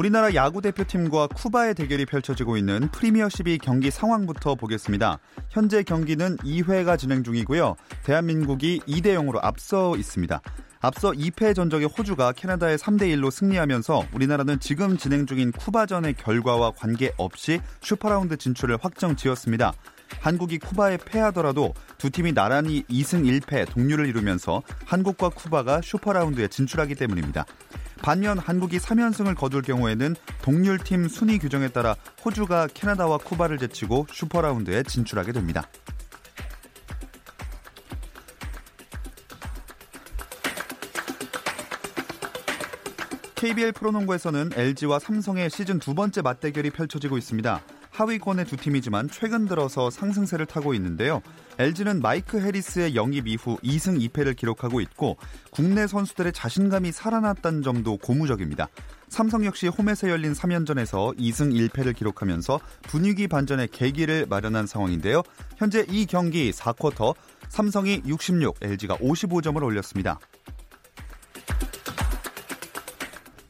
우리나라 야구 대표팀과 쿠바의 대결이 펼쳐지고 있는 프리미어12 경기 상황부터 보겠습니다. 현재 경기는 2회가 진행 중이고요. 대한민국이 2대 0으로 앞서 있습니다. 앞서 2패 전적의 호주가 캐나다에 3대 1로 승리하면서 우리나라는 지금 진행 중인 쿠바전의 결과와 관계없이 슈퍼라운드 진출을 확정 지었습니다. 한국이 쿠바에 패하더라도 두 팀이 나란히 2승 1패 동률을 이루면서 한국과 쿠바가 슈퍼라운드에 진출하기 때문입니다. 반면 한국이 3연승을 거둘 경우에는 동률팀 순위 규정에 따라 호주가 캐나다와 쿠바를 제치고 슈퍼라운드에 진출하게 됩니다. KBL 프로농구에서는 LG와 삼성의 시즌 두 번째 맞대결이 펼쳐지고 있습니다. 하위권의 두 팀이지만 최근 들어서 상승세를 타고 있는데요. LG는 마이크 해리스의 영입 이후 2승 2패를 기록하고 있고 국내 선수들의 자신감이 살아났다는 점도 고무적입니다. 삼성 역시 홈에서 열린 3연전에서 2승 1패를 기록하면서 분위기 반전의 계기를 마련한 상황인데요. 현재 이 경기 4쿼터 삼성이 66, LG가 55점을 올렸습니다.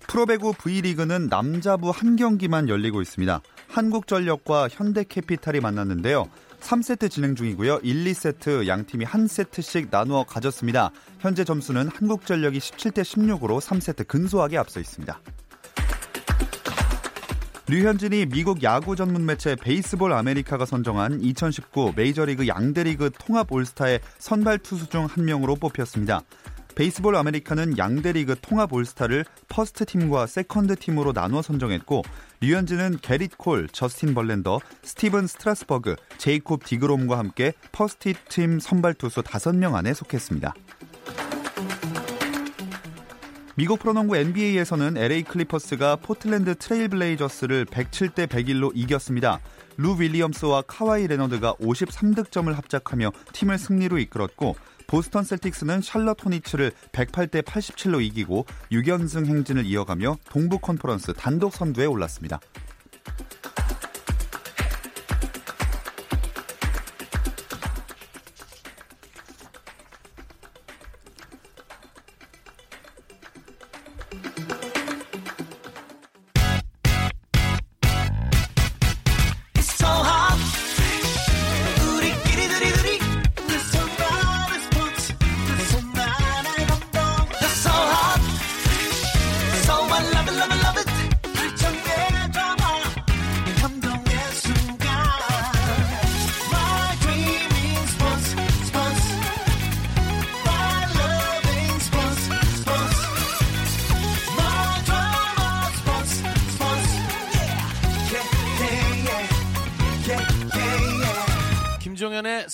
프로배구 V리그는 남자부 한 경기만 열리고 있습니다. 한국전력과 현대캐피탈이 만났는데요. 3세트 진행 중이고요. 1, 2세트 양 팀이 한 세트씩 나누어 가졌습니다. 현재 점수는 한국전력이 17대 16으로 3세트 근소하게 앞서 있습니다. 류현진이 미국 야구 전문 매체 베이스볼 아메리카가 선정한 2019 메이저리그 양대리그 통합 올스타의 선발 투수 중 한 명으로 뽑혔습니다. 베이스볼 아메리카는 양대리그 통합 올스타를 first team과 second team으로 나누어 선정했고 류현진은 게릿 콜, 저스틴 벌렌더, 스티븐 스트라스버그, 제이콥 디그롬과 함께 first team 선발 투수 5명 안에 속했습니다. 미국 프로농구 NBA에서는 LA 클리퍼스가 포틀랜드 트레일블레이저스를 107대 101로 이겼습니다. 루 윌리엄스와 카와이 레너드가 53득점을 합작하며 팀을 승리로 이끌었고 보스턴 셀틱스는 샬럿 호니츠를 108대 87로 이기고 6연승 행진을 이어가며 동부 컨퍼런스 단독 선두에 올랐습니다.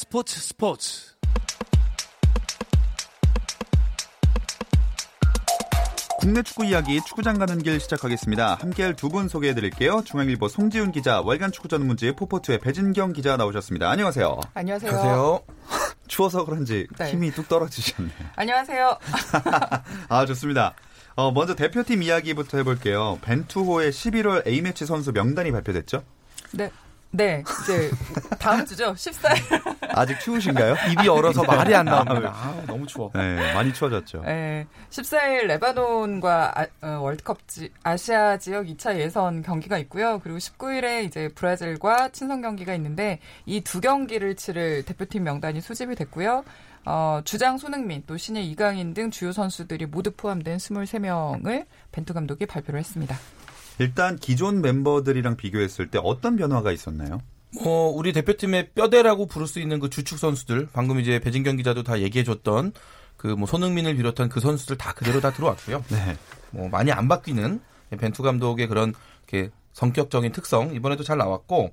스포츠 스포츠. 국내 축구 이야기 축구장 가는 길 시작하겠습니다. 함께할 두 분 소개해 드릴게요. 중앙일보 송지훈 기자, 월간 축구 전문지 포포트의 배진경 기자 나오셨습니다. 안녕하세요. 안녕하세요. 안녕하세요. 추워서 그런지 네. 힘이 뚝 떨어지셨네요. 안녕하세요. 아, 좋습니다. 어, 먼저 대표팀 이야기부터 해볼게요. 벤투호의 11월 A매치 선수 명단이 발표됐죠? 네. 네, 이제 다음 주죠. 14일. 아직 추우신가요? 입이 얼어서 말이 안 나옵니다. 아, 너무 추워. 네, 많이 추워졌죠. 네, 14일 레바논과 아, 어, 월드컵 지, 아시아 지역 2차 예선 경기가 있고요. 그리고 19일에 이제 브라질과 친선 경기가 있는데 이 두 경기를 치를 대표팀 명단이 소집이 됐고요. 어, 주장 손흥민, 또 신예 이강인 등 주요 선수들이 모두 포함된 23명을 벤투 감독이 발표를 했습니다. 일단 기존 멤버들이랑 비교했을 때 어떤 변화가 있었나요? 어, 우리 대표팀의 뼈대라고 부를 수 있는 그 주축 선수들, 방금 이제 배진경 기자도 다 얘기해줬던 그 뭐 손흥민을 비롯한 그 선수들 다 그대로 다 들어왔고요. 네. 뭐 많이 안 바뀌는 벤투 감독의 그런 이렇게 성격적인 특성 이번에도 잘 나왔고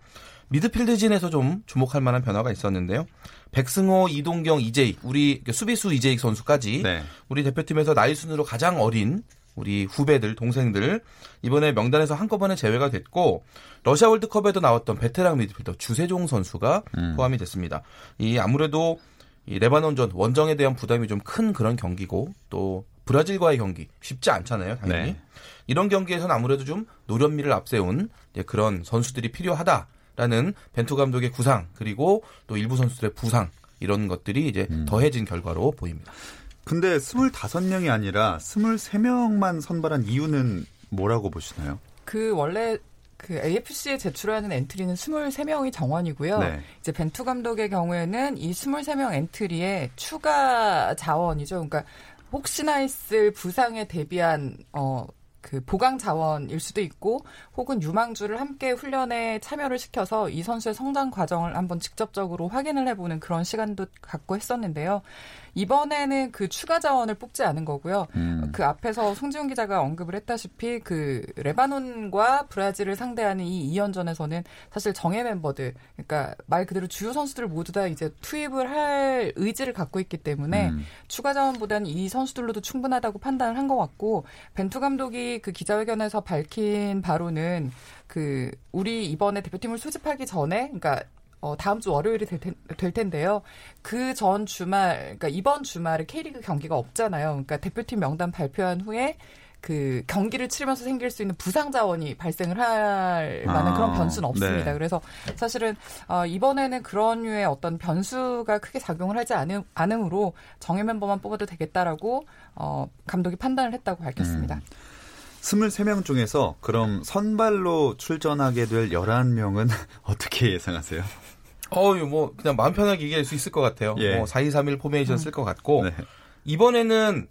미드필드진에서 좀 주목할 만한 변화가 있었는데요. 백승호, 이동경, 이재익, 우리 수비수 이재익 선수까지 네. 우리 대표팀에서 나이 순으로 가장 어린 우리 후배들, 동생들 이번에 명단에서 한꺼번에 제외가 됐고 러시아 월드컵에도 나왔던 베테랑 미드필더 주세종 선수가 음. 포함이 됐습니다. 이 아무래도 이 레바논전 원정에 대한 부담이 좀 큰 그런 경기고 또 브라질과의 경기 쉽지 않잖아요, 당연히. 네. 이런 경기에서는 아무래도 좀 노련미를 앞세운 그런 선수들이 필요하다라는 벤투 감독의 구상 그리고 또 일부 선수들의 부상 이런 것들이 이제 음. 더해진 결과로 보입니다. 근데 25명이 아니라 23명만 선발한 이유는 뭐라고 보시나요? 그 원래 그 AFC에 제출하는 엔트리는 23명이 정원이고요. 네. 이제 벤투 감독의 경우에는 이 23명 엔트리에 추가 자원이죠. 그러니까 혹시나 있을 부상에 대비한 어 그 보강 자원일 수도 있고 혹은 유망주를 함께 훈련에 참여를 시켜서 이 선수의 성장 과정을 한번 직접적으로 확인을 해보는 그런 시간도 갖고 했었는데요. 이번에는 그 추가 자원을 뽑지 않은 거고요. 음. 그 앞에서 송지훈 기자가 언급을 했다시피 그 레바논과 브라질을 상대하는 이 2연전에서는 사실 정예 멤버들, 그러니까 말 그대로 주요 선수들 모두 다 이제 투입을 할 의지를 갖고 있기 때문에 음. 추가 자원보다는 이 선수들로도 충분하다고 판단을 한 것 같고 벤투 감독이 그 기자회견에서 밝힌 바로는 그 우리 이번에 대표팀을 소집하기 전에 그러니까 어, 다음 주 월요일이 될, 텐, 될 텐데요. 그 전 주말, 그러니까 이번 주말에 K리그 경기가 없잖아요. 그러니까 대표팀 명단 발표한 후에 그 경기를 치르면서 생길 수 있는 부상 자원이 발생을 할 만한 아, 그런 변수는 없습니다. 네. 그래서 사실은 어, 이번에는 그런 류의 어떤 변수가 크게 작용을 하지 않음, 않으므로 정예 멤버만 뽑아도 되겠다라고 어, 감독이 판단을 했다고 밝혔습니다. 음. 23명 중에서 그럼 선발로 출전하게 될 11명은 어떻게 예상하세요? 어유 뭐 그냥 마음 편하게 얘기할 수 있을 것 같아요. 예. 뭐 4-2-3-1 포메이션 쓸것 같고 네. 이번에는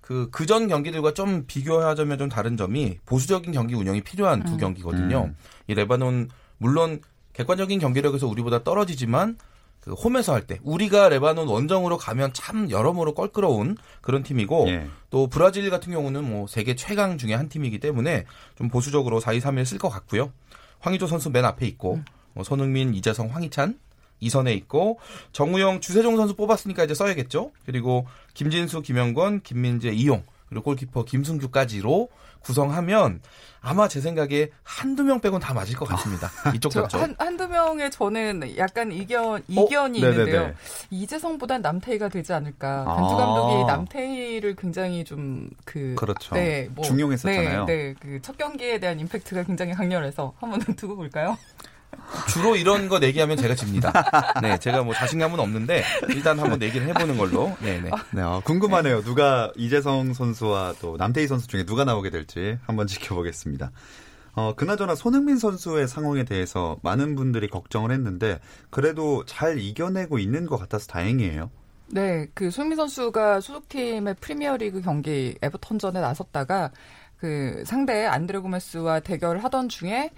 그 그전 경기들과 좀 비교하자면 좀 다른 점이 보수적인 경기 운영이 필요한 두 경기거든요. 음. 이 레바논 물론 객관적인 경기력에서 우리보다 떨어지지만 그 홈에서 할 때 우리가 레바논 원정으로 가면 참 여러모로 껄끄러운 그런 팀이고 예. 또 브라질 같은 경우는 뭐 세계 최강 중에 한 팀이기 때문에 좀 보수적으로 4-2-3-1 쓸 것 같고요. 황의조 선수 맨 앞에 있고 뭐 손흥민, 이재성, 황희찬 이선에 있고 정우영, 주세종 선수 뽑았으니까 이제 써야겠죠. 그리고 김진수, 김영권, 김민재, 이용 그리고 골키퍼 김승규까지로 구성하면 아마 제 생각에 한두 명 빼곤 다 맞을 것 같습니다. 이쪽 저 저쪽. 한, 한두 명의 저는 약간 이견, 이견이 네네네. 있는데요. 이재성보단 남태희가 되지 않을까. 아. 벤투 감독이 남태희를 굉장히 좀 그. 그렇죠. 네, 뭐, 중용했었잖아요. 네, 네. 그 첫 경기에 대한 임팩트가 굉장히 강렬해서 한번 두고 볼까요? 주로 이런 거 내기하면 제가 집니다. 네, 제가 뭐 자신감은 없는데 일단 한번 내기를 해보는 걸로. 네, 네. 네, 어, 궁금하네요. 누가 이재성 선수와 또 남태희 선수 중에 누가 나오게 될지 한번 지켜보겠습니다. 어, 그나저나 손흥민 선수의 상황에 대해서 많은 분들이 걱정을 했는데 그래도 잘 이겨내고 있는 것 같아서 다행이에요. 네, 그 손흥민 선수가 소속팀의 프리미어리그 경기 에버턴전에 나섰다가 그 상대 안드레 고메스와 대결을 하던 중에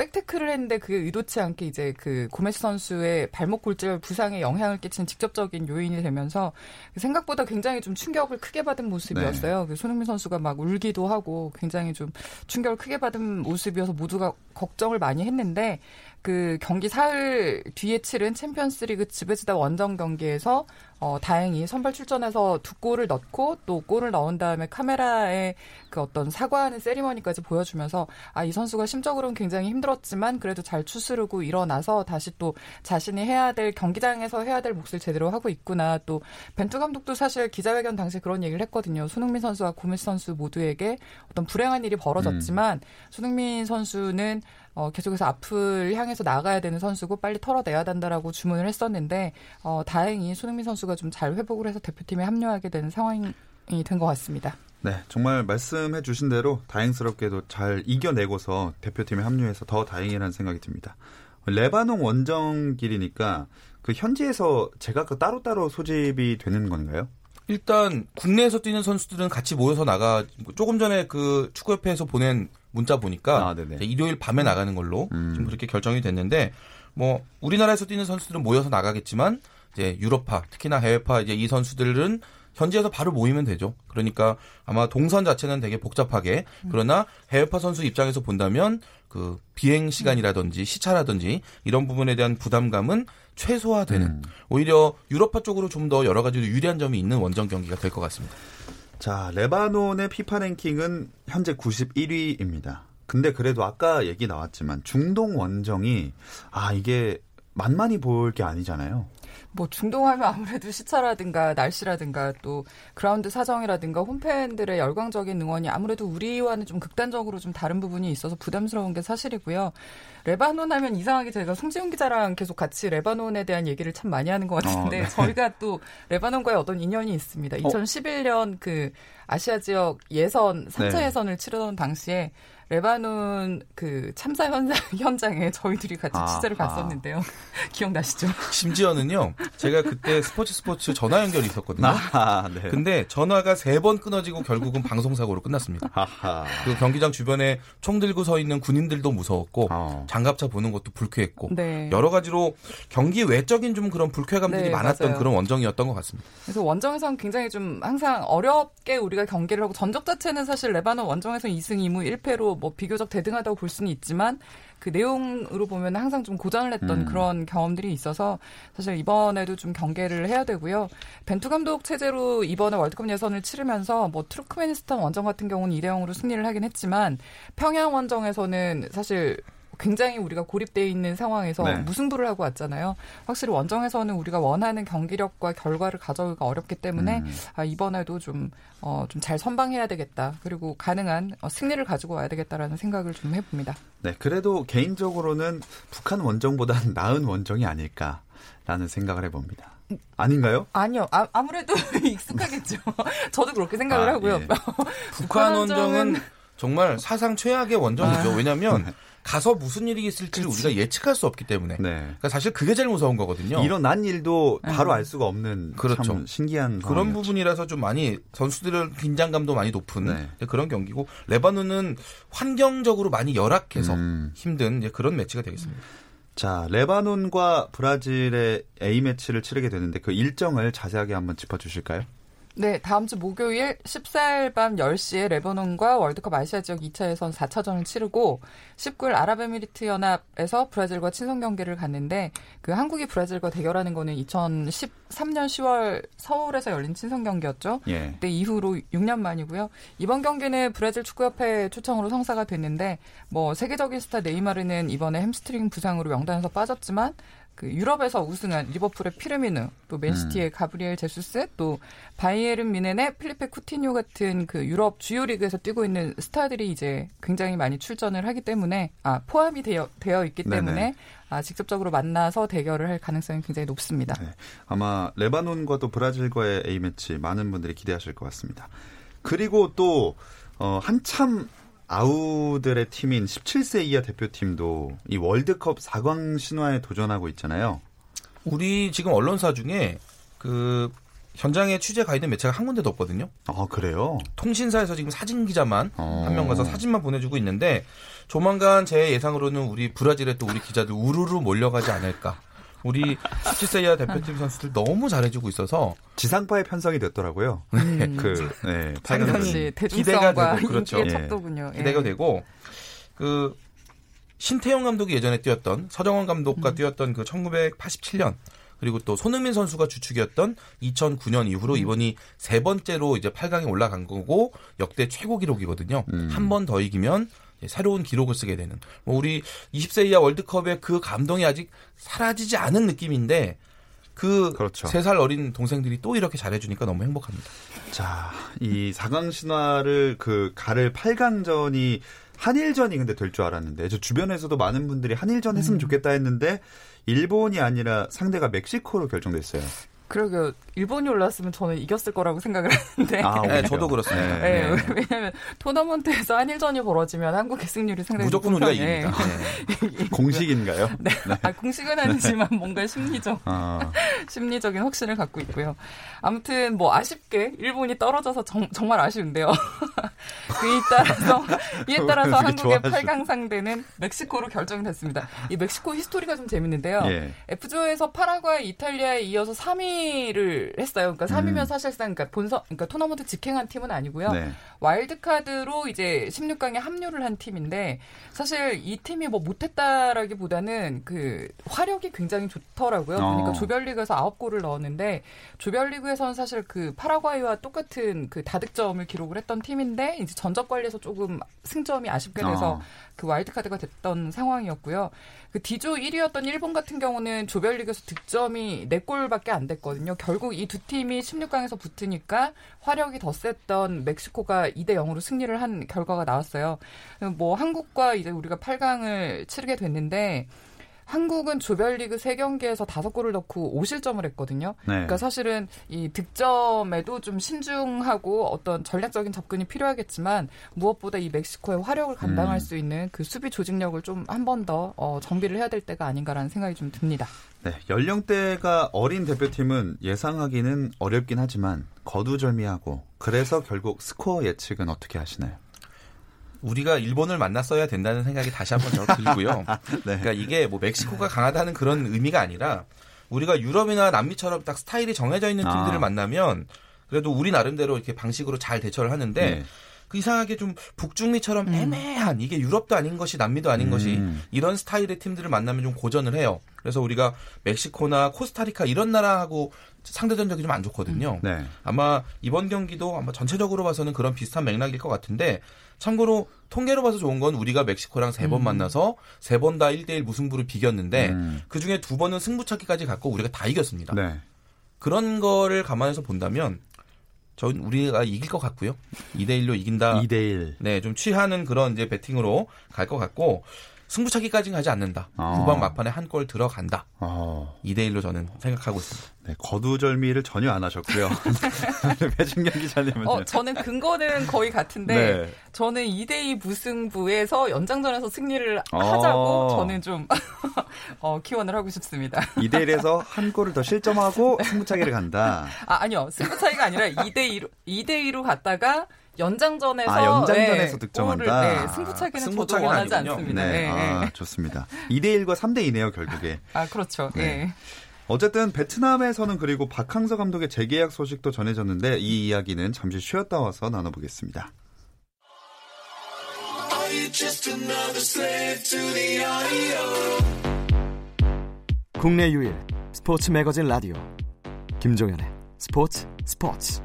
백태클을 했는데 그게 의도치 않게 이제 그 고메스 선수의 발목 골절 부상에 영향을 끼친 직접적인 요인이 되면서 생각보다 굉장히 좀 충격을 크게 받은 모습이었어요. 그 손흥민 선수가 막 울기도 하고 굉장히 좀 충격을 크게 받은 모습이어서 모두가 걱정을 많이 했는데 그 경기 사흘 뒤에 치른 챔피언스리그 지베지다 원정 경기에서 어, 다행히 선발 출전해서 두 골을 넣고 또 골을 넣은 다음에 카메라에 그 어떤 사과하는 세리머니까지 보여주면서 아, 이 선수가 심적으로는 굉장히 힘들었지만 그래도 잘 추스르고 일어나서 다시 또 자신이 해야 될 경기장에서 해야 될 몫을 제대로 하고 있구나. 또 벤투 감독도 사실 기자회견 당시 그런 얘기를 했거든요. 손흥민 선수와 고메스 선수 모두에게 어떤 불행한 일이 벌어졌지만 손흥민 선수는 어, 계속해서 앞을 향해서 나가야 되는 선수고 빨리 털어내야 된다라고 주문을 했었는데 어, 다행히 손흥민 선수가 좀 잘 회복을 해서 대표팀에 합류하게 되는 상황이 된 것 같습니다. 네, 정말 말씀해 주신 대로 다행스럽게도 잘 이겨내고서 대표팀에 합류해서 더 다행이라는 생각이 듭니다. 레바논 원정길이니까 그 현지에서 제각각 따로따로 소집이 되는 건가요? 일단 국내에서 뛰는 선수들은 같이 모여서 나가 조금 전에 그 축구협회에서 보낸 문자 보니까 아, 일요일 밤에 나가는 걸로 음. 지금 그렇게 결정이 됐는데 뭐 우리나라에서 뛰는 선수들은 모여서 나가겠지만 이제 유럽파 특히나 해외파 이제 이 선수들은 현지에서 바로 모이면 되죠. 그러니까 아마 동선 자체는 되게 복잡하게 그러나 해외파 선수 입장에서 본다면 그 비행 시간이라든지 시차라든지 이런 부분에 대한 부담감은 최소화되는 음. 오히려 유럽파 쪽으로 좀 더 여러 가지로 유리한 점이 있는 원정 경기가 될 것 같습니다. 자, 레바논의 피파 랭킹은 현재 91위입니다. 근데 그래도 아까 얘기 나왔지만 중동 원정이 아 이게 만만히 볼 게 아니잖아요. 뭐 중동하면 아무래도 시차라든가 날씨라든가 또 그라운드 사정이라든가 홈팬들의 열광적인 응원이 아무래도 우리와는 좀 극단적으로 좀 다른 부분이 있어서 부담스러운 게 사실이고요. 레바논 하면 이상하게 제가 송지훈 기자랑 계속 같이 레바논에 대한 얘기를 참 많이 하는 것 같은데 어, 네. 저희가 또 레바논과의 어떤 인연이 있습니다. 2011년 그 아시아 지역 예선 3차 네. 예선을 치르던 당시에 레바논 그 참사 현장, 현장에 저희들이 같이 아, 취재를 아. 갔었는데요. 기억나시죠? 심지어는요, 제가 그때 스포츠 스포츠 전화 연결이 있었거든요. 아, 네. 근데 전화가 세 번 끊어지고 결국은 방송사고로 끝났습니다. 하하. 그 경기장 주변에 총 들고 서 있는 군인들도 무서웠고 어. 장갑차 보는 것도 불쾌했고 네. 여러 가지로 경기 외적인 좀 그런 불쾌감들이 네, 많았던 맞아요. 그런 원정이었던 것 같습니다. 그래서 원정에서는 굉장히 좀 항상 어렵게 우리가 경기를 하고 전적 자체는 사실 레바논 원정에서 2승 2무 1패로 뭐 비교적 대등하다고 볼 수는 있지만 그 내용으로 보면 항상 좀 고전을 했던 음. 그런 경험들이 있어서 사실 이번에도 좀 경계를 해야 되고요. 벤투 감독 체제로 이번에 월드컵 예선을 치르면서 뭐 투르크메니스탄 원정 같은 경우는 2대 0으로 승리를 하긴 했지만 평양 원정에서는 사실 굉장히 우리가 고립되어 있는 상황에서 네. 무승부를 하고 왔잖아요. 확실히 원정에서는 우리가 원하는 경기력과 결과를 가져오기가 어렵기 때문에 음. 아, 이번에도 좀, 어, 좀 잘 선방해야 되겠다. 그리고 가능한 어, 승리를 가지고 와야 되겠다라는 생각을 좀 해봅니다. 네, 그래도 개인적으로는 북한 원정보다는 나은 원정이 아닐까라는 생각을 해봅니다. 아닌가요? 아니요. 아, 아무래도 익숙하겠죠. 저도 그렇게 생각을 아, 하고요. 예. 북한 원정은 원정은- 정말 사상 최악의 원정이죠. 아. 왜냐하면 가서 무슨 일이 있을지를 그치. 우리가 예측할 수 없기 때문에. 네. 그러니까 사실 그게 제일 무서운 거거든요. 일어난 일도 바로 음. 알 수가 없는 그렇죠. 참 신기한 그런 상황이었죠. 부분이라서 좀 많이 선수들의 긴장감도 많이 높은 네. 그런 경기고 레바논은 환경적으로 많이 열악해서 음. 힘든 그런 매치가 되겠습니다. 자, 레바논과 브라질의 A 매치를 치르게 되는데 그 일정을 자세하게 한번 짚어 주실까요? 네, 다음 주 목요일 14일 밤 10시에 레바논과 월드컵 아시아 지역 2차 예선 4차전을 치르고 19일 아랍에미리트 연합에서 브라질과 친선 경기를 갔는데 그 한국이 브라질과 대결하는 거는 2013년 10월 서울에서 열린 친선 경기였죠. 예. 그때 이후로 6년 만이고요. 이번 경기는 브라질 축구협회 초청으로 성사가 됐는데 뭐 세계적인 스타 네이마르는 이번에 햄스트링 부상으로 명단에서 빠졌지만 그 유럽에서 우승한 리버풀의 피르미누, 또 맨시티의 가브리엘 제수스, 또 바이에른 뮌헨의 필리페 쿠티뉴 같은 그 유럽 주요 리그에서 뛰고 있는 스타들이 이제 굉장히 많이 출전을 하기 때문에 아 포함이 되어 되어 있기 네네. 때문에 아 직접적으로 만나서 대결을 할 가능성이 굉장히 높습니다. 네. 아마 레바논과 또 브라질과의 A 매치 많은 분들이 기대하실 것 같습니다. 그리고 또 어, 한참 아우들의 팀인 17세 이하 대표팀도 이 월드컵 4강 신화에 도전하고 있잖아요. 우리 지금 언론사 중에 그 현장에 취재 가 있는 매체가 한 군데도 없거든요. 아 그래요? 통신사에서 지금 사진 기자만 어. 한명 가서 사진만 보내주고 있는데 조만간 제 예상으로는 우리 브라질의 또 우리 기자들 우르르 몰려가지 않을까. 우리 17세 이하 대표팀 선수들 너무 잘해주고 있어서 지상파에 편성이 됐더라고요. 음. 그 네. 역시 기대가 되고, 그렇죠. 예. 예. 기대가 되고 그 신태용 감독이 예전에 뛰었던 서정원 감독과 뛰었던 그 1987년 그리고 또 손흥민 선수가 주축이었던 2009년 이후로 이번이 세 번째로 이제 8강에 올라간 거고 역대 최고 기록이거든요. 음. 한번 더 이기면 새로운 기록을 쓰게 되는. 뭐 우리 20세 이하 월드컵의 그 감동이 아직 사라지지 않은 느낌인데 그 그렇죠. 세살 어린 동생들이 또 이렇게 잘해주니까 너무 행복합니다. 자, 이 4강 신화를 그 가를 8강전이 한일전이 근데 될 줄 알았는데 저 주변에서도 많은 분들이 한일전 했으면 좋겠다 했는데 일본이 아니라 상대가 멕시코로 결정됐어요. 그러게요. 일본이 올랐으면 저는 이겼을 거라고 생각을 했는데. 아, 네. 저도 그렇습니다. 네, 네. 왜냐하면 토너먼트에서 한일전이 벌어지면 한국의 승률이 상당히 무조건 우리가 편이에요. 이깁니다. 네. 공식인가요? 아, 공식은 아니지만 뭔가 심리적 아, 심리적인 확신을 갖고 있고요. 아무튼 뭐 아쉽게 일본이 떨어져서 정, 말 아쉬운데요. 그에 따라서 이에 따라서 한국의 8강 상대는 멕시코로 결정이 됐습니다. 이 멕시코 히스토리가 좀 재밌는데요. 예. F조에서 파라과이, 이탈리아에 이어서 3위를 했어요. 그러니까 3위면 음. 사실상 그러니까 본선 그러니까 토너먼트 직행한 팀은 아니고요. 네. 와일드카드로 이제 16강에 합류를 한 팀인데 사실 이 팀이 뭐 못했다라기보다는 그 화력이 굉장히 좋더라고요. 어. 그러니까 조별리그에서 9골을 넣었는데 조별리그에서는 사실 그 파라과이와 똑같은 그 다득점을 기록을 했던 팀인데 이제 전적 관리에서 조금 승점이 아쉽게 돼서 어. 그 와일드카드가 됐던 상황이었고요. 그 D조 1위였던 일본 같은 경우는 조별리그에서 득점이 4골밖에 안 됐거든요. 결국 이 두 팀이 16강에서 붙으니까 화력이 더 셌던 멕시코가 2대 0으로 승리를 한 결과가 나왔어요. 뭐 한국과 이제 우리가 8강을 치르게 됐는데 한국은 조별리그 3경기에서 5골을 넣고 5실점을 했거든요. 네. 그러니까 사실은 이 득점에도 좀 신중하고 어떤 전략적인 접근이 필요하겠지만 무엇보다 이 멕시코의 화력을 감당할 음. 수 있는 그 수비 조직력을 좀 한 번더 어, 정비를 해야 될 때가 아닌가라는 생각이 좀 듭니다. 네, 연령대가 어린 대표팀은 예상하기는 어렵긴 하지만 거두절미하고 그래서 결국 스코어 예측은 어떻게 하시나요? 우리가 일본을 만났어야 된다는 생각이 다시 한번 저 들고요. 네. 그러니까 이게 뭐 멕시코가 강하다는 그런 의미가 아니라 우리가 유럽이나 남미처럼 딱 스타일이 정해져 있는 팀들을 아. 만나면 그래도 우리 나름대로 이렇게 방식으로 잘 대처를 하는데 네. 그 이상하게 좀 북중미처럼 음. 애매한 이게 유럽도 아닌 것이 남미도 아닌 음. 것이 이런 스타일의 팀들을 만나면 좀 고전을 해요. 그래서 우리가 멕시코나 코스타리카 이런 나라하고 상대 전적이 좀 안 좋거든요. 음. 네. 아마 이번 경기도 아마 전체적으로 봐서는 그런 비슷한 맥락일 것 같은데 참고로 통계로 봐서 좋은 건 우리가 멕시코랑 세번 음. 만나서 세 번 다 1대1 무승부를 비겼는데 음. 그 중에 두 번은 승부차기까지 갖고 우리가 다 이겼습니다. 네. 그런 거를 감안해서 본다면 저는 우리가 이길 것 같고요. 2대 1로 이긴다. 2대 1. 네, 좀 취하는 그런 이제 배팅으로 갈 것 같고 승부차기까지는 가지 않는다. 어. 후반 막판에 한 골 들어간다. 어. 2대 1로 저는 생각하고 있습니다. 네, 거두절미를 전혀 안 하셨고요. 배진경 기자님은 어, 저는 근거는 거의 같은데 네. 저는 2대 2 무승부에서 연장전에서 승리를 어. 하자고 저는 좀 어, 기원을 하고 싶습니다. 2대 1에서 한 골을 더 실점하고 승부차기를 간다. 아, 아니요. 승부차기가 아니라 2대 2로 2대 2로 갔다가 연장전에서 아, 연장전에서 네, 득점한다. 네, 승부차기는 승부차기는 저도 원하지 아니군요. 않습니다. 네. 네. 아, 좋습니다. 2대 1과 3대 2네요, 결국에. 아, 그렇죠. 네. 네. 어쨌든 베트남에서는 그리고 박항서 감독의 재계약 소식도 전해졌는데 이 이야기는 잠시 쉬었다 와서 나눠보겠습니다. 국내 유일 스포츠 매거진 라디오 김종현의 스포츠 스포츠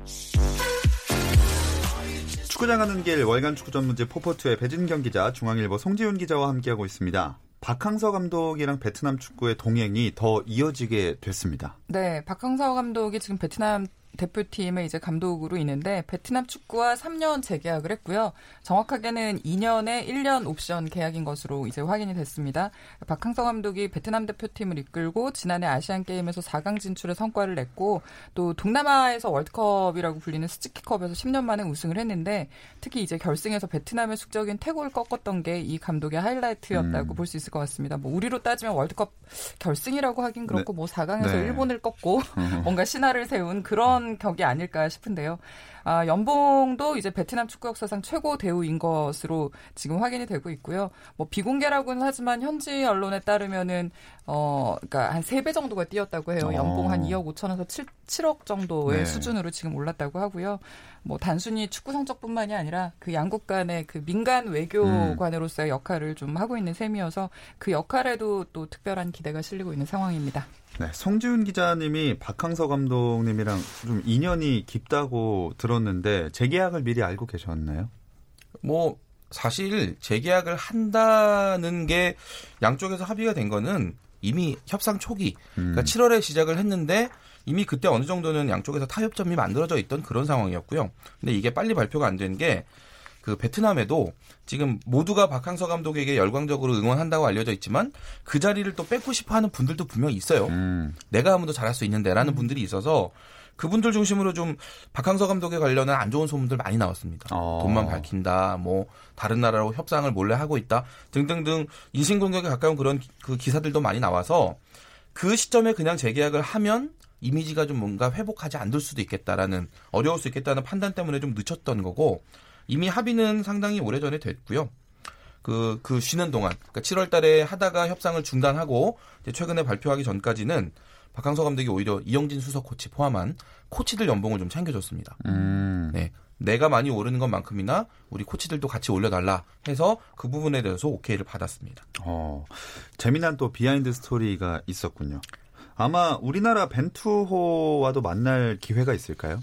축구장 가는 길 월간 축구 전문지 포포투의 배진경 기자, 중앙일보 송지훈 기자와 함께하고 있습니다. 박항서 감독이랑 베트남 축구의 동행이 더 이어지게 됐습니다. 네, 박항서 감독이 지금 베트남 대표팀의 이제 감독으로 있는데 베트남 축구와 3년 재계약을 했고요. 정확하게는 2년에 1년 옵션 계약인 것으로 이제 확인이 됐습니다. 박항서 감독이 베트남 대표팀을 이끌고 지난해 아시안 게임에서 4강 진출의 성과를 냈고 또 동남아에서 월드컵이라고 불리는 스치키컵에서 10년 만에 우승을 했는데 특히 이제 결승에서 베트남의 숙적인 태고를 꺾었던 게 이 감독의 하이라이트였다고 음. 볼수 있을 것 같습니다. 뭐 우리로 따지면 월드컵 결승이라고 하긴 그렇고 네. 뭐 4강에서 네. 일본을 꺾고 뭔가 신화를 세운 그런 격이 아닐까 싶은데요. 아, 연봉도 이제 베트남 축구 역사상 최고 대우인 것으로 지금 확인이 되고 있고요. 뭐 비공개라고는 하지만 현지 언론에 따르면은 어, 그러니까 한 3배 정도가 뛰었다고 해요. 연봉 한 2억 어. 5천에서 7, 7억 정도의 네. 수준으로 지금 올랐다고 하고요. 뭐 단순히 축구 성적뿐만이 아니라 그 양국 간의 그 민간 외교관으로서의 역할을 좀 하고 있는 셈이어서 그 역할에도 또 특별한 기대가 실리고 있는 상황입니다. 네, 성지훈 기자님이 박항서 감독님이랑 좀 인연이 깊다고 들었는데 재계약을 미리 알고 계셨나요? 뭐 사실 재계약을 한다는 게 양쪽에서 합의가 된 거는 이미 협상 초기, 그러니까 음. 7월에 시작을 했는데 이미 그때 어느 정도는 양쪽에서 타협점이 만들어져 있던 그런 상황이었고요. 근데 이게 빨리 발표가 안 된 게 그 베트남에도 지금 모두가 박항서 감독에게 열광적으로 응원한다고 알려져 있지만 그 자리를 또 뺏고 싶어 하는 분들도 분명히 있어요. 음. 내가 더 잘할 수 있는데라는 음. 분들이 있어서 그분들 중심으로 좀 박항서 감독에 관련한 안 좋은 소문들 많이 나왔습니다. 어. 돈만 밝힌다, 뭐 다른 나라로 협상을 몰래 하고 있다 등등등 인신공격에 가까운 그런 그 기사들도 많이 나와서 그 시점에 그냥 재계약을 하면 이미지가 좀 뭔가 회복하지 않을 수도 있겠다라는 어려울 수 있겠다는 판단 때문에 좀 늦췄던 거고 이미 합의는 상당히 오래전에 됐고요. 그, 그 쉬는 동안, 그러니까 7월 달에 하다가 협상을 중단하고 이제 최근에 발표하기 전까지는 박항서 감독이 오히려 이영진 수석 코치 포함한 코치들 연봉을 좀 챙겨줬습니다. 음. 네. 내가 많이 오르는 것만큼이나 우리 코치들도 같이 올려달라 해서 그 부분에 대해서 오케이를 받았습니다. 어, 재미난 또 behind story가 있었군요. 아마 우리나라 벤투호와도 만날 기회가 있을까요?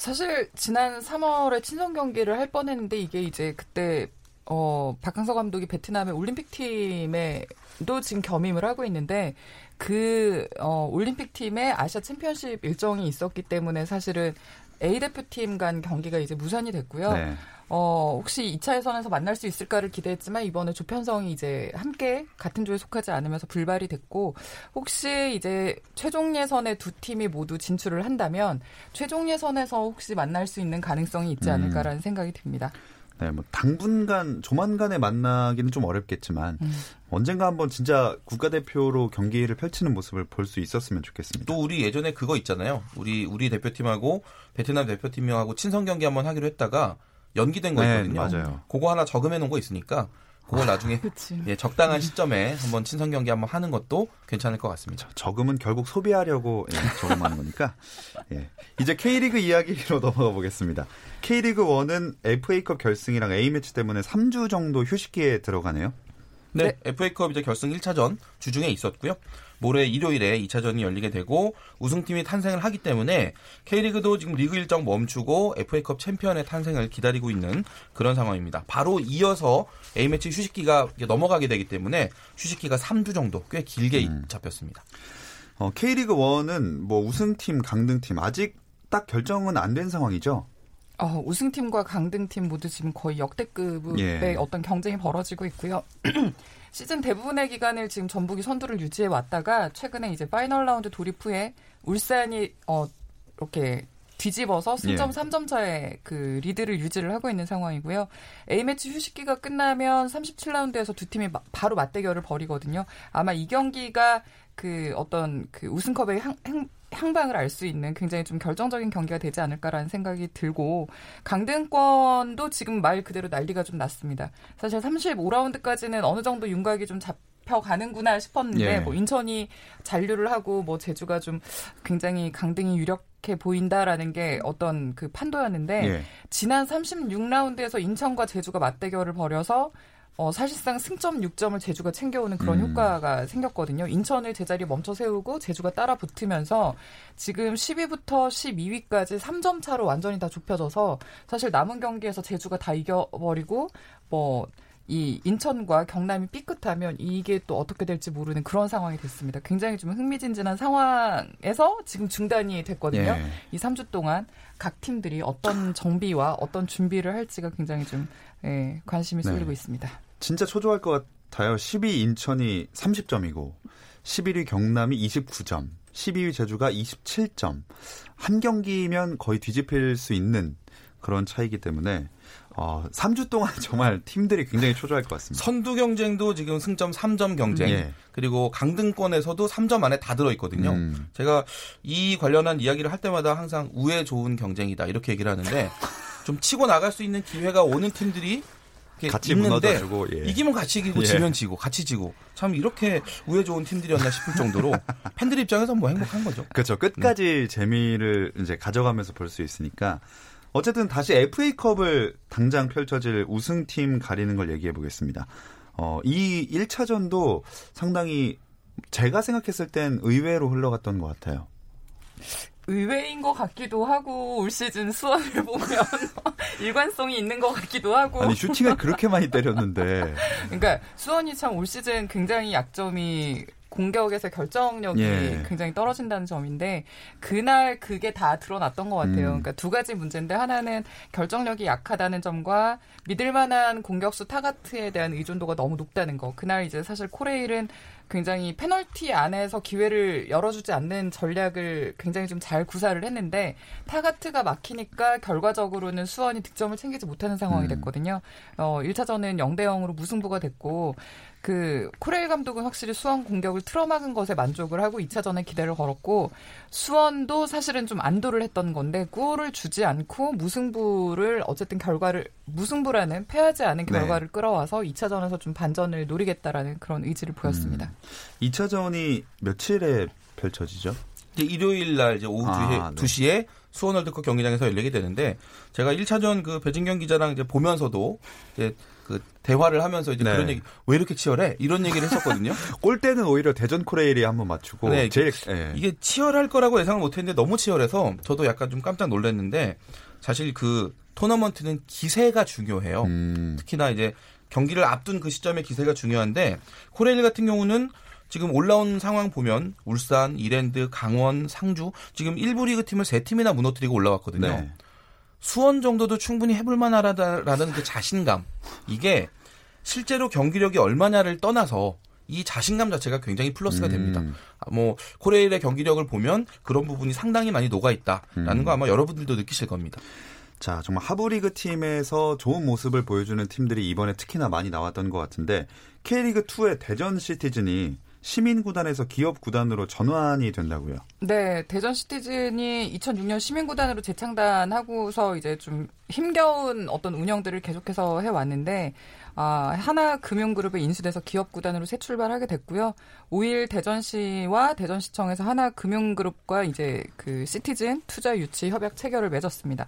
사실 지난 3월에 친선 경기를 할 뻔했는데 이게 이제 그때 어 박항서 감독이 베트남의 올림픽 팀에도 지금 겸임을 하고 있는데 그 어, 올림픽 팀의 아시아 챔피언십 일정이 있었기 때문에 사실은 A 대표팀 간 경기가 이제 무산이 됐고요. 네. 어, 혹시 2차 예선에서 만날 수 있을까를 기대했지만 이번에 조편성이 이제 함께 같은 조에 속하지 않으면서 불발이 됐고 혹시 이제 최종 예선에 두 팀이 모두 진출을 한다면 최종 예선에서 혹시 만날 수 있는 가능성이 있지 않을까라는 생각이 듭니다. 네, 뭐 당분간 조만간에 만나기는 좀 어렵겠지만 음. 언젠가 한번 진짜 국가대표로 경기를 펼치는 모습을 볼 수 있었으면 좋겠습니다. 또 우리 예전에 그거 있잖아요. 우리 우리 대표팀하고 베트남 대표팀하고 친선 경기 한번 하기로 했다가 연기된 거 네, 있거든요. 맞아요. 그거 하나 적음해 놓은 거 있으니까 그걸 나중에. 예, 적당한 시점에 한번 친선 경기 한번 하는 것도 괜찮을 것 같습니다. 저금은 결국 소비하려고 예, 저금하는 거니까. 예. 이제 K리그 이야기로 넘어가 보겠습니다. K리그 1은 FA컵 결승이랑 A매치 때문에 3주 정도 휴식기에 들어가네요. 네, FA컵 이제 결승 1차전 주중에 있었고요. 모레 일요일에 2차전이 열리게 되고 우승팀이 탄생을 하기 때문에 K리그도 지금 리그 일정 멈추고 FA컵 챔피언의 탄생을 기다리고 있는 그런 상황입니다. 바로 이어서 A매치 휴식기가 넘어가게 되기 때문에 휴식기가 3주 정도 꽤 길게 잡혔습니다. 어, K리그 1은 뭐 우승팀, 강등팀 아직 딱 결정은 안 된 상황이죠. 어, 우승팀과 강등팀 모두 지금 거의 역대급의 예. 어떤 경쟁이 벌어지고 있고요. 시즌 대부분의 기간을 지금 전북이 선두를 유지해 왔다가 최근에 이제 파이널 라운드 돌입 후에 울산이 어 이렇게 뒤집어서 승점 예. 3점 차의 그 리드를 유지를 하고 있는 상황이고요. A매치 휴식기가 끝나면 37라운드에서 두 팀이 마- 바로 맞대결을 벌이거든요. 아마 이 경기가 그 어떤 그 우승컵의 향, 향, 향방을 알 수 있는 굉장히 좀 결정적인 경기가 되지 않을까라는 생각이 들고 강등권도 지금 말 그대로 난리가 좀 났습니다. 사실 35라운드까지는 어느 정도 윤곽이 좀 잡혀가는구나 싶었는데 예. 뭐 인천이 잔류를 하고 뭐 제주가 좀 굉장히 강등이 유력해 보인다라는 게 어떤 그 판도였는데 예. 지난 36라운드에서 인천과 제주가 맞대결을 벌여서 어, 사실상 승점 6점을 제주가 챙겨오는 그런 음. 효과가 생겼거든요. 인천을 제자리에 멈춰 세우고 제주가 따라 붙으면서 지금 10위부터 12위까지 3점 차로 완전히 다 좁혀져서 사실 남은 경기에서 제주가 다 이겨버리고 뭐 이 인천과 경남이 삐끗하면 이게 또 어떻게 될지 모르는 그런 상황이 됐습니다. 굉장히 좀 흥미진진한 상황에서 지금 중단이 됐거든요. 예. 이 3주 동안 각 팀들이 어떤 정비와 어떤 준비를 할지가 굉장히 좀 예, 관심이 네. 쏠리고 있습니다. 진짜 초조할 것 같아요. 10위 인천이 30점이고 11위 경남이 29점, 12위 제주가 27점. 한 경기면 거의 뒤집힐 수 있는 그런 차이기 때문에 어, 3주 동안 정말 팀들이 굉장히 초조할 것 같습니다. 선두 경쟁도 지금 승점 3점 경쟁 예. 그리고 강등권에서도 3점 안에 다 들어 있거든요. 음. 제가 이 관련한 이야기를 할 때마다 항상 우애 좋은 경쟁이다 이렇게 얘기를 하는데 좀 치고 나갈 수 있는 기회가 오는 팀들이 같이 있는데 무너져주고 예. 이기면 같이 이기고 예. 지면 지고 같이 지고 참 이렇게 우애 좋은 팀들이었나 싶을 정도로 팬들 입장에서 뭐 행복한 거죠. 그렇죠. 끝까지 재미를 이제 가져가면서 볼 수 있으니까 어쨌든 다시 FA컵을 당장 펼쳐질 우승팀 가리는 걸 얘기해 보겠습니다. 어, 이 1차전도 상당히 제가 생각했을 땐 의외로 흘러갔던 것 같아요. 의외인 것 같기도 하고 올 시즌 수원을 보면 일관성이 있는 것 같기도 하고 아니 슈팅을 그렇게 많이 때렸는데 그러니까 수원이 참 올 시즌 굉장히 약점이 공격에서 결정력이 예. 굉장히 떨어진다는 점인데 그날 그게 다 드러났던 것 같아요. 음. 그러니까 두 가지 문제인데 하나는 결정력이 약하다는 점과 믿을 만한 공격수 타가트에 대한 의존도가 너무 높다는 거. 그날 이제 사실 코레일은 굉장히 페널티 안에서 기회를 열어주지 않는 전략을 굉장히 좀 잘 구사를 했는데 타가트가 막히니까 결과적으로는 수원이 득점을 챙기지 못하는 상황이 음. 됐거든요. 어, 1차전은 0대 0으로 무승부가 됐고 그 코레일 감독은 확실히 수원 공격을 틀어막은 것에 만족을 하고 2차전에 기대를 걸었고 수원도 사실은 좀 안도를 했던 건데 골을 주지 않고 무승부를 어쨌든 결과를 무승부라는 패하지 않은 네. 결과를 끌어와서 2차전에서 좀 반전을 노리겠다라는 그런 의지를 보였습니다. 음. 2차전이 며칠에 펼쳐지죠? 이제 일요일 날 이제 오후 아, 2시에, 네. 2시에 수원 월드컵 경기장에서 열리게 되는데 제가 1차전 그 배진경 기자랑 이제 보면서도 이제 그 대화를 하면서 이제 네. 그런 얘기 왜 이렇게 치열해? 이런 얘기를 했었거든요. 골대는 오히려 대전 코레일이 한번 맞추고 네, 제일 예. 이게 치열할 거라고 예상을 못 했는데 너무 치열해서 저도 약간 좀 깜짝 놀랐는데 사실 그 토너먼트는 기세가 중요해요. 음. 특히나 이제 경기를 앞둔 그 시점에 기세가 중요한데 코레일 같은 경우는 지금 올라온 상황 보면 울산, 이랜드, 강원, 상주 지금 1부 리그 팀을 세 팀이나 무너뜨리고 올라왔거든요. 네. 수원 정도도 충분히 해볼 만하다라는 그 자신감 이게 실제로 경기력이 얼마냐를 떠나서 이 자신감 자체가 굉장히 플러스가 됩니다. 음. 아, 뭐 코레일의 경기력을 보면 그런 부분이 상당히 많이 녹아 있다라는 음. 거 아마 여러분들도 느끼실 겁니다. 자, 정말 하부리그 팀에서 좋은 모습을 보여주는 팀들이 이번에 특히나 많이 나왔던 것 같은데 K리그 2의 대전 시티즌이 시민 구단에서 기업 구단으로 전환이 된다고요. 네, 대전 시티즌이 2006년 시민 구단으로 재창단하고서 이제 좀 힘겨운 어떤 운영들을 계속해서 해 왔는데, 아, 하나 금융그룹에 인수돼서 기업 구단으로 새 출발하게 됐고요. 5일 대전시와 대전시청에서 하나 금융그룹과 이제 그 시티즌 투자 유치 협약 체결을 맺었습니다.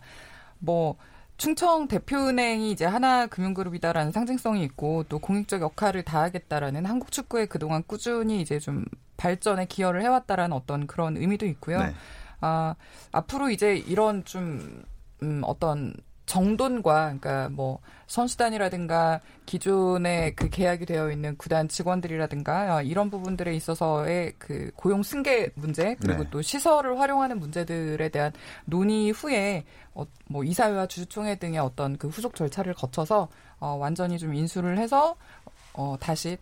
뭐, 충청 대표은행이 이제 하나금융그룹이다라는 상징성이 있고 또 공익적 역할을 다하겠다라는 한국 축구에 그동안 꾸준히 이제 좀 발전에 기여를 해왔다라는 어떤 그런 의미도 있고요. 네. 아, 앞으로 이제 이런 좀, 음, 어떤 정돈과, 그러니까 뭐, 선수단이라든가 기존에 그 계약이 되어 있는 구단 직원들이라든가 아, 이런 부분들에 있어서의 그 고용 승계 문제 그리고 네. 또 시설을 활용하는 문제들에 대한 논의 후에 어, 뭐 이사회와 주주총회 등의 어떤 그 후속 절차를 거쳐서 어, 완전히 좀 인수를 해서 어, 다시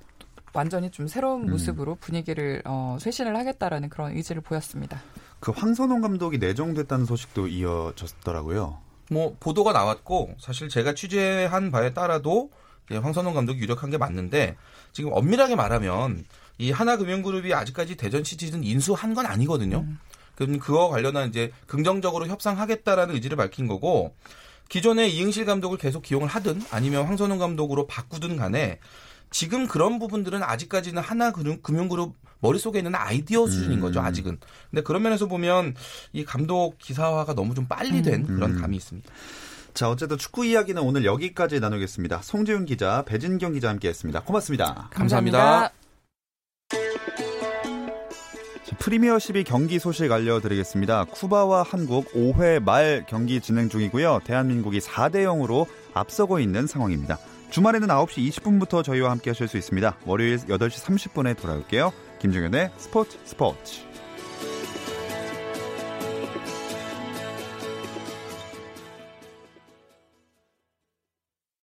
완전히 좀 새로운 음. 모습으로 분위기를 어, 쇄신을 하겠다라는 그런 의지를 보였습니다. 그 황선홍 감독이 내정됐다는 소식도 이어졌더라고요. 뭐 보도가 나왔고 사실 제가 취재한 바에 따라도 이제 황선홍 감독이 유력한 게 맞는데 지금 엄밀하게 말하면 이 하나금융그룹이 아직까지 대전 시티즌 인수한 건 아니거든요. 그럼 그거 관련한 이제 긍정적으로 협상하겠다라는 의지를 밝힌 거고 기존에 이응실 감독을 계속 기용을 하든 아니면 황선홍 감독으로 바꾸든 간에 지금 그런 부분들은 아직까지는 하나금융그룹 머릿속에 있는 아이디어 수준인 거죠, 아직은. 근데 그런 면에서 보면 이 감독 기사화가 너무 좀 빨리 된 그런 음. 감이 있습니다. 자, 어쨌든 축구 이야기는 오늘 여기까지 나누겠습니다. 송재윤 기자, 배진경 기자 함께 했습니다. 고맙습니다. 감사합니다. 자, 프리미어 12 경기 소식 알려드리겠습니다. 쿠바와 한국 5회 말 경기 진행 중이고요. 대한민국이 4대 0으로 앞서고 있는 상황입니다. 주말에는 9시 20분부터 저희와 함께 하실 수 있습니다. 월요일 8시 30분에 돌아올게요. 김종현의 스포츠 스포츠.